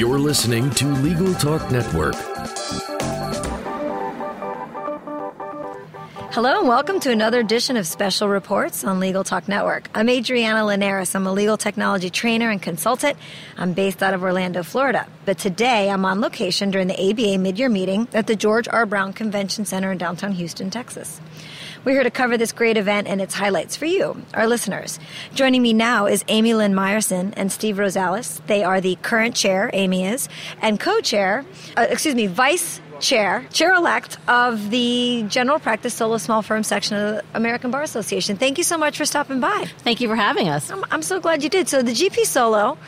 You're listening to Legal Talk Network. Hello and welcome to another edition of Special Reports on Legal Talk Network. I'm Adriana Linares. I'm a legal technology trainer and consultant. I'm based out of Orlando, Florida. But today I'm on location during the ABA mid-year meeting at the George R. Brown Convention Center in downtown Houston, Texas. We're here to cover this great event and its highlights for you, our listeners. Joining me now is Amy Lynn Myerson and Steve Rosales. They are the current chair, Amy is, and co-chair, uh, excuse me, vice chair, chair elect of the general practice solo small firm section of the American Bar Association. Thank you so much for stopping by. Thank you for having us. I'm, I'm so glad you did. So the GP solo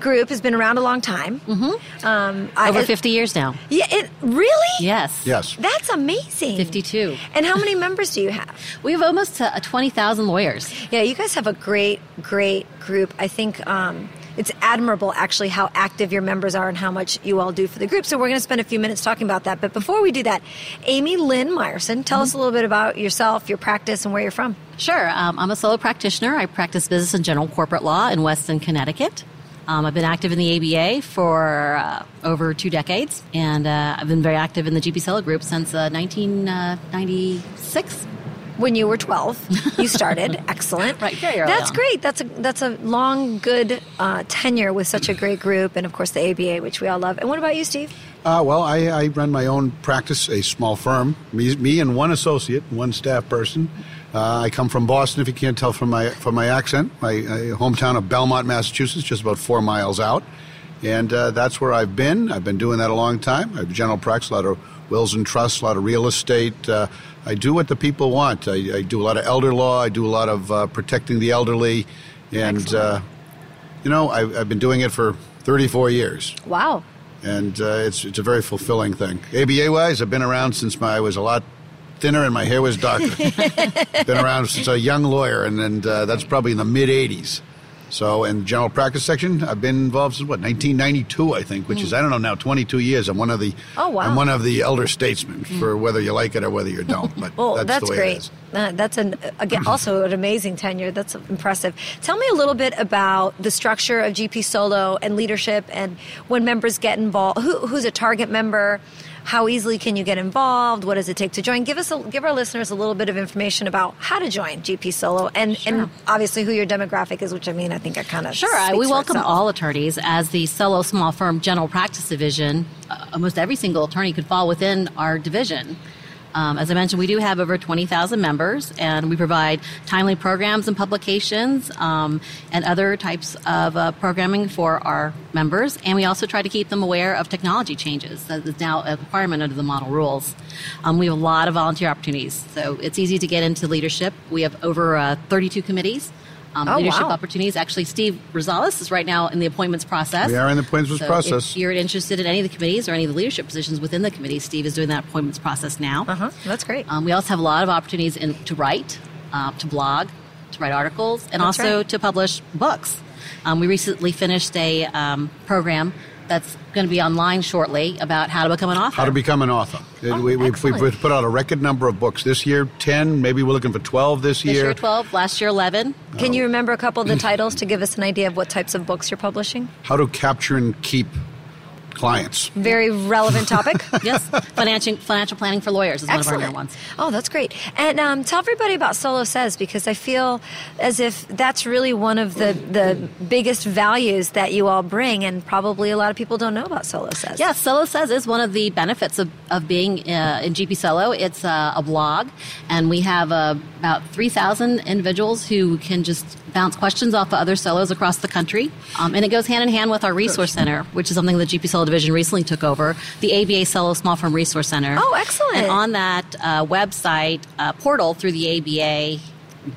group has been around a long time. Mm-hmm. Um, Over 50 years now. Yeah, it really? Yes. Yes. That's amazing. 52. And how many members do you have? We have almost uh, 20,000 lawyers. Yeah, you guys have a great, great group. I think um, it's admirable actually how active your members are and how much you all do for the group. So we're going to spend a few minutes talking about that. But before we do that, Amy Lynn Myerson, tell mm-hmm. us a little bit about yourself, your practice, and where you're from. Sure. Um, I'm a solo practitioner. I practice business and general corporate law in Weston, Connecticut. Um, I've been active in the ABA for uh, over two decades, and uh, I've been very active in the GP Solo group since uh, 1996 when you were 12 you started excellent right very early that's on. great that's a that's a long good uh, tenure with such a great group and of course the aba which we all love and what about you steve uh, well I, I, run my own practice a small firm me, me and one associate one staff person uh, I come from Boston. If you can't tell from my from my accent, my uh, hometown of Belmont, Massachusetts, just about four miles out, and uh, that's where I've been. I've been doing that a long time. I have general practice, a lot of wills and trusts, a lot of real estate. Uh, I do what the people want. I, I, do a lot of elder law. I do a lot of uh, protecting the elderly, and uh, you know, I, have been doing it for 34 years. Wow. And it's it's a very fulfilling thing. ABA wise, I've been around since my, I was a lot thinner and my hair was darker. Been around since a young lawyer, and, and uh, that's probably in the mid 80s. So, in general practice section, I've been involved since what 1992, I think, which mm. is I don't know now 22 years. I'm one of the oh wow. I'm one of the elder statesmen mm. for whether you like it or whether you don't. But well, that's, that's great. Uh, that's an again also an amazing tenure. That's impressive. Tell me a little bit about the structure of GP Solo and leadership, and when members get involved. Who, who's a target member? How easily can you get involved? What does it take to join? Give us a, give our listeners a little bit of information about how to join GP Solo and, sure. and obviously who your demographic is, which I mean I think I kind of sure. we welcome itself. all attorneys as the Solo Small Firm General Practice Division. Uh, almost every single attorney could fall within our division. Um, as I mentioned, we do have over 20,000 members, and we provide timely programs and publications um, and other types of uh, programming for our members. And we also try to keep them aware of technology changes. That is now a requirement under the model rules. Um, we have a lot of volunteer opportunities, so it's easy to get into leadership. We have over uh, 32 committees um, oh, leadership wow. opportunities. Actually, Steve Rosales is right now in the appointments process. We are in the appointments so process. If you're interested in any of the committees or any of the leadership positions within the committee, Steve is doing that appointments process now. Uh-huh. That's great. Um, we also have a lot of opportunities in, to write, uh, to blog, to write articles, and That's also right. to publish books. Um, we recently finished a um, program that's going to be online shortly about how to become an author. How to become an author. Oh, we, we, we, put out a record number of books this year 10, maybe we're looking for 12 this year. This year 12, last year 11. Can you oh. remember a couple of the titles to give us an idea of what types of books you're publishing? How to capture and keep clients. Very relevant topic. yes, financial financial planning for lawyers is Excellent. one of our new ones. Oh, that's great. And um, tell everybody about Solo Says because I feel as if that's really one of the the biggest values that you all bring, and probably a lot of people don't know about Solo Says. Yeah, Solo Says is one of the benefits of, of being uh, in GP Solo. It's uh, a blog, and we have uh, about three thousand individuals who can just bounce questions off of other solos across the country, um, and it goes hand in hand with our resource center, which is something that GP Solo division recently took over, the ABA Solo Small Firm Resource Center. Oh, excellent. And on that uh, website uh, portal through the ABA,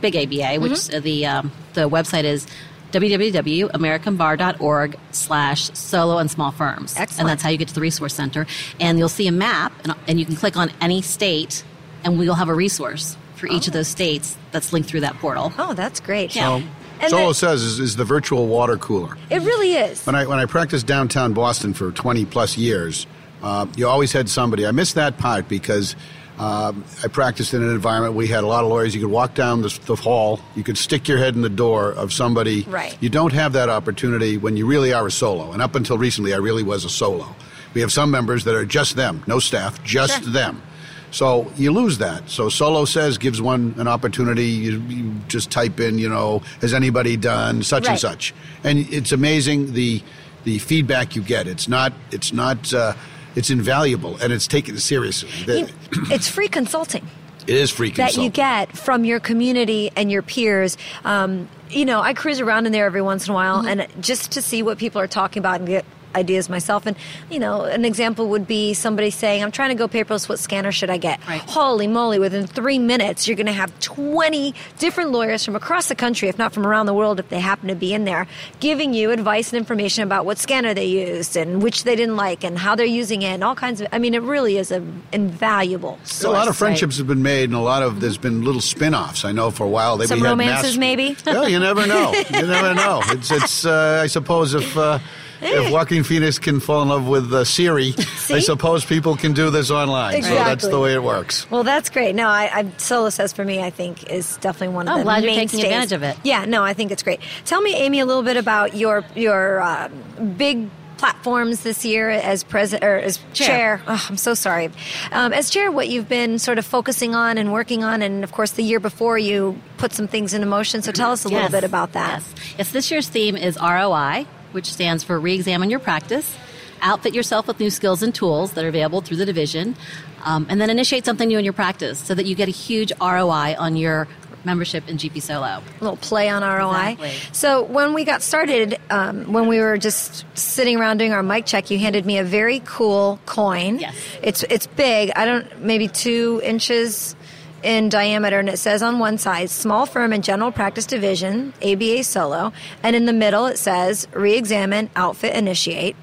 big ABA, which mm-hmm. the, um, the website is www.americanbar.org slash solo and small firms. Excellent. And that's how you get to the resource center. And you'll see a map, and, and you can click on any state, and we'll have a resource for each of those states that's linked through that portal. Oh, that's great. Yeah. So, so all it says is, is the virtual water cooler. It really is. When I when I practiced downtown Boston for 20 plus years, uh, you always had somebody. I miss that part because Um, I practiced in an environment we had a lot of lawyers. You could walk down the, the hall, you could stick your head in the door of somebody. Right. You don't have that opportunity when you really are a solo. And up until recently, I really was a solo. We have some members that are just them, no staff, just Sure. them. So you lose that. So solo says gives one an opportunity. You, you just type in, you know, has anybody done such Right. and such, and it's amazing the the feedback you get. It's not it's not uh, it's invaluable and it's taken seriously. The- You- it's free consulting. it is free consulting. that you get from your community and your peers. Um, you know, I cruise around in there every once in a while, and just to see what people are talking about and get ideas myself. And you know, an example would be somebody saying, "I'm trying to go paperless. What scanner should I get?" Right. Holy moly! Within three minutes, you're going to have 20 different lawyers from across the country, if not from around the world, if they happen to be in there, giving you advice and information about what scanner they used and which they didn't like and how they're using it, and all kinds of. I mean, it really is a invaluable. So a lot of source. friendships have been made, and a lot of there's been little spin-offs. I know for a while they Some we had romances, mass- maybe? Yeah, you never know. You never know. It's it's. Uh, I suppose if. Uh, if Joaquin Phoenix can fall in love with uh, Siri, I suppose people can do this online. So that's the way it works. Well, that's great. No, I, I Solo says for me, I think is definitely one of Oh, the glad you're taking mainstays. advantage of it. Yeah, no, I think it's great. Tell me, Amy, a little bit about your your uh, big platforms this year as president or as chair. Chair. Oh, I'm so sorry. Um, as chair, what you've been sort of focusing on and working on, and of course, the year before you put some things into motion. So tell us a little bit about that. Yes. yes, this year's theme is ROI, which stands for Re-Examine Your Practice, outfit yourself with new skills and tools that are available through the division, um, and then initiate something new in your practice so that you get a huge ROI on your membership in GP Solo. A little play on ROI. Exactly. So when we got started, um, when we were just sitting around doing our mic check, you handed me a very cool coin. Yes. It's it's big. I don't maybe two inches in diameter, and it says on one side, "Small Firm and General Practice Division, ABA Solo," and in the middle it says, "Re-examine, outfit, initiate."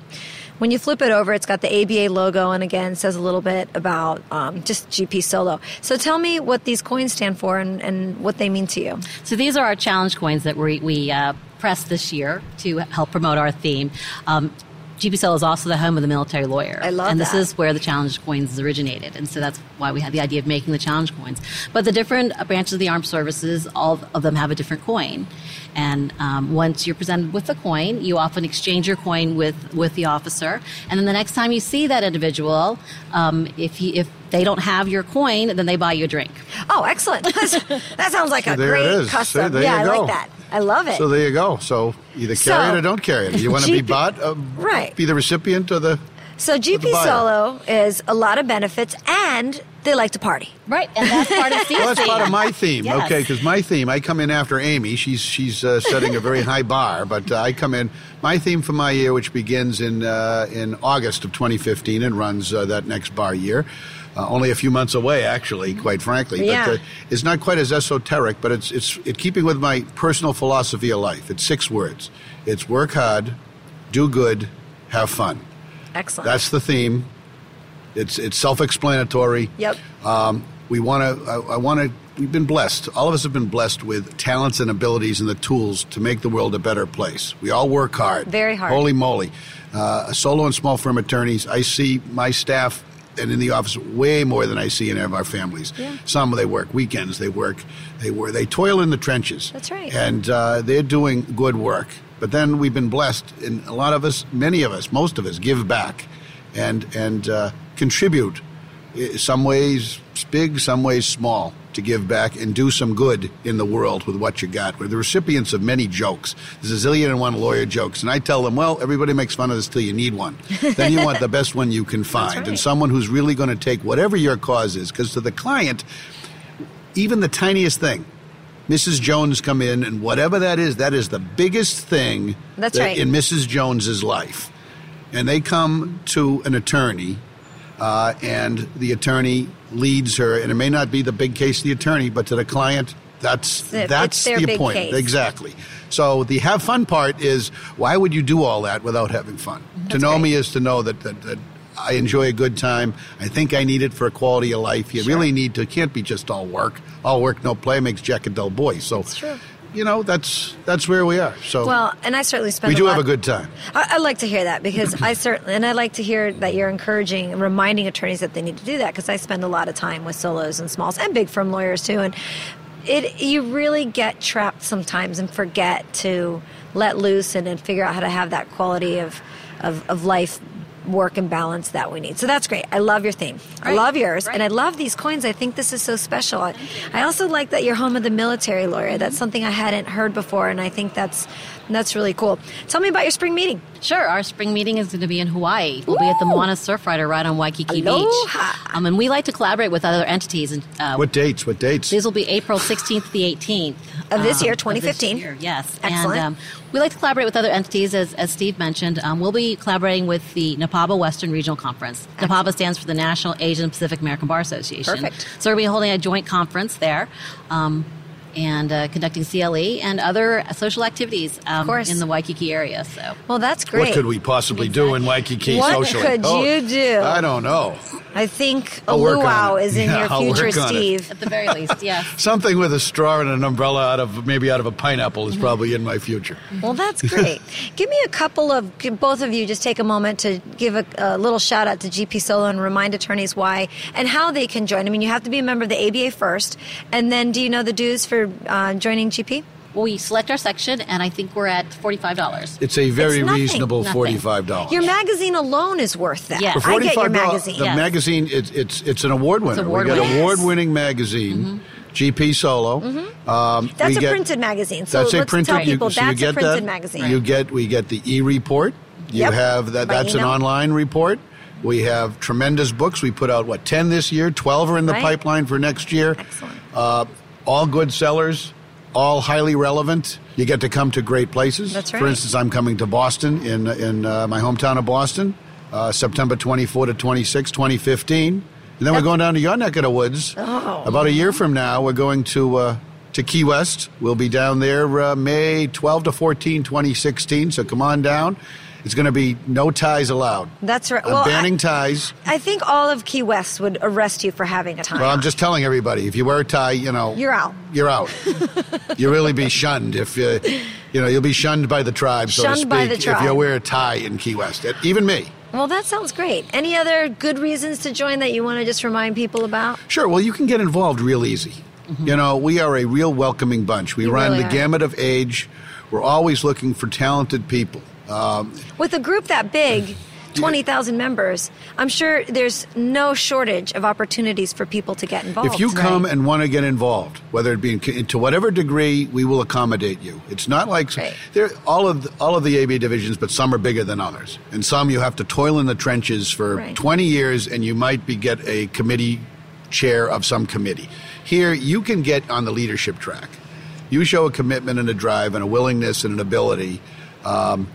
When you flip it over, it's got the ABA logo, and again says a little bit about um, just GP Solo. So tell me what these coins stand for and, and what they mean to you. So these are our challenge coins that we, we uh, pressed this year to help promote our theme. Um, GP Solo is also the home of the military lawyer. I love And this is where the challenge coins originated. And so that's why we had the idea of making the challenge coins. But the different branches of the armed services, all of them have a different coin. And um, once you're presented with the coin, you often exchange your coin with, with the officer. And then the next time you see that individual, um, if, he, if they don't have your coin, then they buy you a drink. Oh, excellent. That sounds like a there great it is. custom. See, there yeah, you I go. like that. I love it. So there you go. So either So- carry it or don't carry it. You want to be bought, uh, Right. Be the recipient of the. So GP. Solo is a lot of benefits, and they like to party. Right. And that's part of Steve's Well, that's part of my theme, Yes. okay? Because my theme, I come in after Amy. She's she's uh, setting a very high bar, but uh, I come in. My theme for my year, which begins in uh, in August of 2015 and runs uh, that next bar year. Uh, only a few months away, actually, quite frankly. Yeah. But uh, it's not quite as esoteric, but it's it's it keeping with my personal philosophy of life. It's six words. It's work hard, do good, have fun. Excellent. That's the theme. It's it's self-explanatory. Yep. Um, we want to. I, I want to. We've been blessed. All of us have been blessed with talents and abilities and the tools to make the world a better place. We all work hard. Very hard. Holy moly! Uh, solo and small firm attorneys. I see my staff and in the office way more than I see in any of our families. Yeah. Some they work weekends. They work. They work. They toil in the trenches. That's right. And uh, they're doing good work. But then we've been blessed, and a lot of us, many of us, most of us, give back, and and uh, contribute. Some ways big, some ways small, to give back and do some good in the world with what you got. We're the recipients of many jokes. There's a zillion and one lawyer jokes, and I tell them, well, everybody makes fun of this till you need one. then you want the best one you can find, right. and someone who's really going to take whatever your cause is, because to the client, even the tiniest thing. Mrs. Jones come in, and whatever that is, that is the biggest thing That's that- right. in Mrs. Jones's life. And they come to an attorney, uh, and the attorney leads her, and it may not be the big case of the attorney, but to the client, that's It's- that's the point. case. Exactly. So the have fun part is why would you do all that without having fun? to know great. me is to know that, that, that I enjoy a good time. I think I need it for a quality of life. You really need to. It can't be just all work. All work, no play makes Jack a dull boy. So you know, that's that's where we are. So Well, and I certainly spend. we do lot, have a good time. I, I like to hear that because I certainly, and I like to hear that you're encouraging reminding attorneys that they need to do that because I spend a lot of time with solos and smalls and big firm lawyers too, and it you really get trapped sometimes and forget to let loose and, and figure out how to have that quality of of, of life work and balance that we need. So that's great. I love your theme. I love yours. And I love these coins. I think this is so special. I, I also like that you're home of the military lawyer. That's something I hadn't heard before and I think that's that's really cool. Tell me about your spring meeting. Sure. Our spring meeting is going to be in Hawaii. We'll be at the Ooh. Moana Surf Rider right on Waikiki Aloha. Beach. Um, and we like to collaborate with other entities. And uh, What dates? What dates? these will be April 16th to the 18th Of this year, um, 2015. this year, yes, Excellent. And um, we like to collaborate with other entities, as, as Steve mentioned. Um, we'll be collaborating with the Napaba Western Regional Conference. Napaba stands for the National Asian Pacific American Bar Association. Perfect. So we'll be holding a joint conference there. Um, and uh, conducting CLE and other social activities um, course. in the Waikiki area. So Well, that's great. what could we possibly do in Waikiki What socially? could you do? I don't know. I think a I'll work on luau it. is in Yeah, your I'll future, work it. Steve. at the very least, yes. Something with a straw and an umbrella out of maybe out of a pineapple is probably in my future. Well, that's great. give me a couple of, both of you just take a moment to give a, a little shout out to GP Solo and remind attorneys why and how they can join. I mean, you have to be a member of the ABA first, and then do you know the dues for uh, joining GP? Well, we select our section, and I think we're at forty-five dollars. It's a very It's nothing. reasonable Nothing. forty-five dollars. Your magazine alone is worth that. Yeah. For I get your magazine. The Yes. magazine, it's it's it's an award winner. we award-winning. get Yes. award-winning magazine, GP Solo. Um, Mm-hmm. That's we a get- printed magazine. So that's a let's printed. tell people you, so you that's get a printed that. magazine. You get we get the e-report. You Yep. have that. By That's an online report. We have tremendous books. We put out what ten this year. Twelve are in the Right. pipeline for next year. Excellent. Uh, all good sellers. All highly relevant. You get to come to great places. That's right. For instance, I'm coming to Boston in in uh, my hometown of Boston, uh, September 24 to 26, 2015. And then we're going down to your neck of the woods. Oh. About a year from now, we're going to uh, to Key West. We'll be down there uh, May 12 to 14, 2016. So come on down. It's going to be no ties allowed. That's right. I'm Well, banning I- ties. I think all of Key West would arrest you for having a tie. Well, I'm just telling everybody if you wear a tie, you know, You're out. You're out. you'll really be shunned if you, you know, you'll be shunned by the tribe, so to speak, by the if you wear a tie in Key West. Even me. Well, that sounds great. Any other good reasons to join that you want to just remind people about? Sure. Well, you can get involved real easy. Mm-hmm. You know, we are a real welcoming bunch. We You run really the are. gamut of age. We're always looking for talented people. Um, With a group that big, 20,000 members, I'm sure there's no shortage of opportunities for people to get involved. if you come Right. and want to get involved, whether it be in, to whatever degree, we will accommodate you. It's not like Right. there all of the, all of the AB divisions, but some are bigger than others, and some you have to toil in the trenches for Right. 20 years, and you might be get a committee chair of some committee. Here, you can get on the leadership track. You show a commitment and a drive and a willingness and an ability. Um,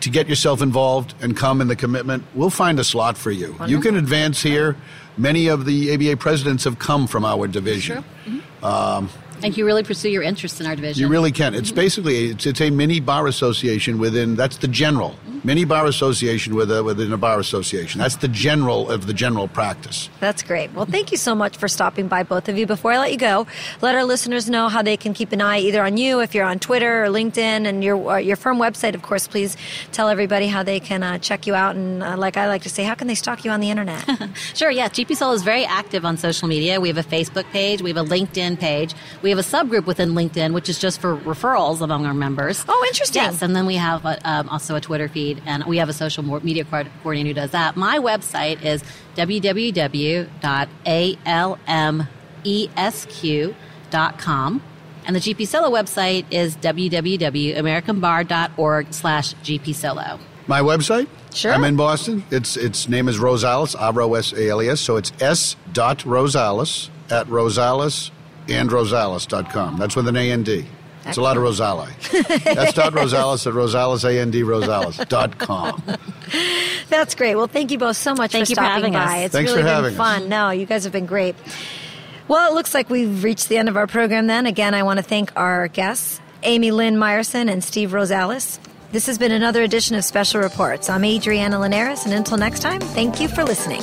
to get yourself involved and come in the commitment, we'll find a slot for you. You can advance here. Many of the ABA presidents have come from our division. Sure. Mm-hmm. Um, and you really pursue your interests in our division. You really can. It's mm-hmm. basically it's, it's a mini bar association within. That's the general mini bar association with a, within a bar association. That's the general of the general practice. That's great. Well, thank you so much for stopping by, both of you. Before I let you go, let our listeners know how they can keep an eye either on you if you're on Twitter or LinkedIn and your uh, your firm website. Of course, please tell everybody how they can uh, check you out. And uh, like I like to say, how can they stalk you on the internet? Sure, yeah. GP Solo is very active on social media. We have a Facebook page, we have a LinkedIn page, we have a subgroup within LinkedIn, which is just for referrals among our members. Oh, interesting. Yes, and then we have a, um, also a Twitter feed, and we have a social media coordinator who does that. My website is www.almesq.com. And the GP Solo website is www.americanbar.org slash GP Solo. My website. Sure. I'm in Boston. Its its name is Rosales, R O S A L E S. So it's S. Dot Rosales at Rosales and Rosales.com. That's with an A N D. It's a lot of Rosales. That's dot Rosales at Rosales A N D Rosales dot com. That's great. Well, thank you both so much Thank for you for having by. us. It's Thanks really for been having us. fun. No, you guys have been great. Well, it looks like we've reached the end of our program then. Again, I want to thank our guests, Amy Lynn Meyerson and Steve Rosales. This has been another edition of Special Reports. I'm Adriana Linares, and until next time, thank you for listening.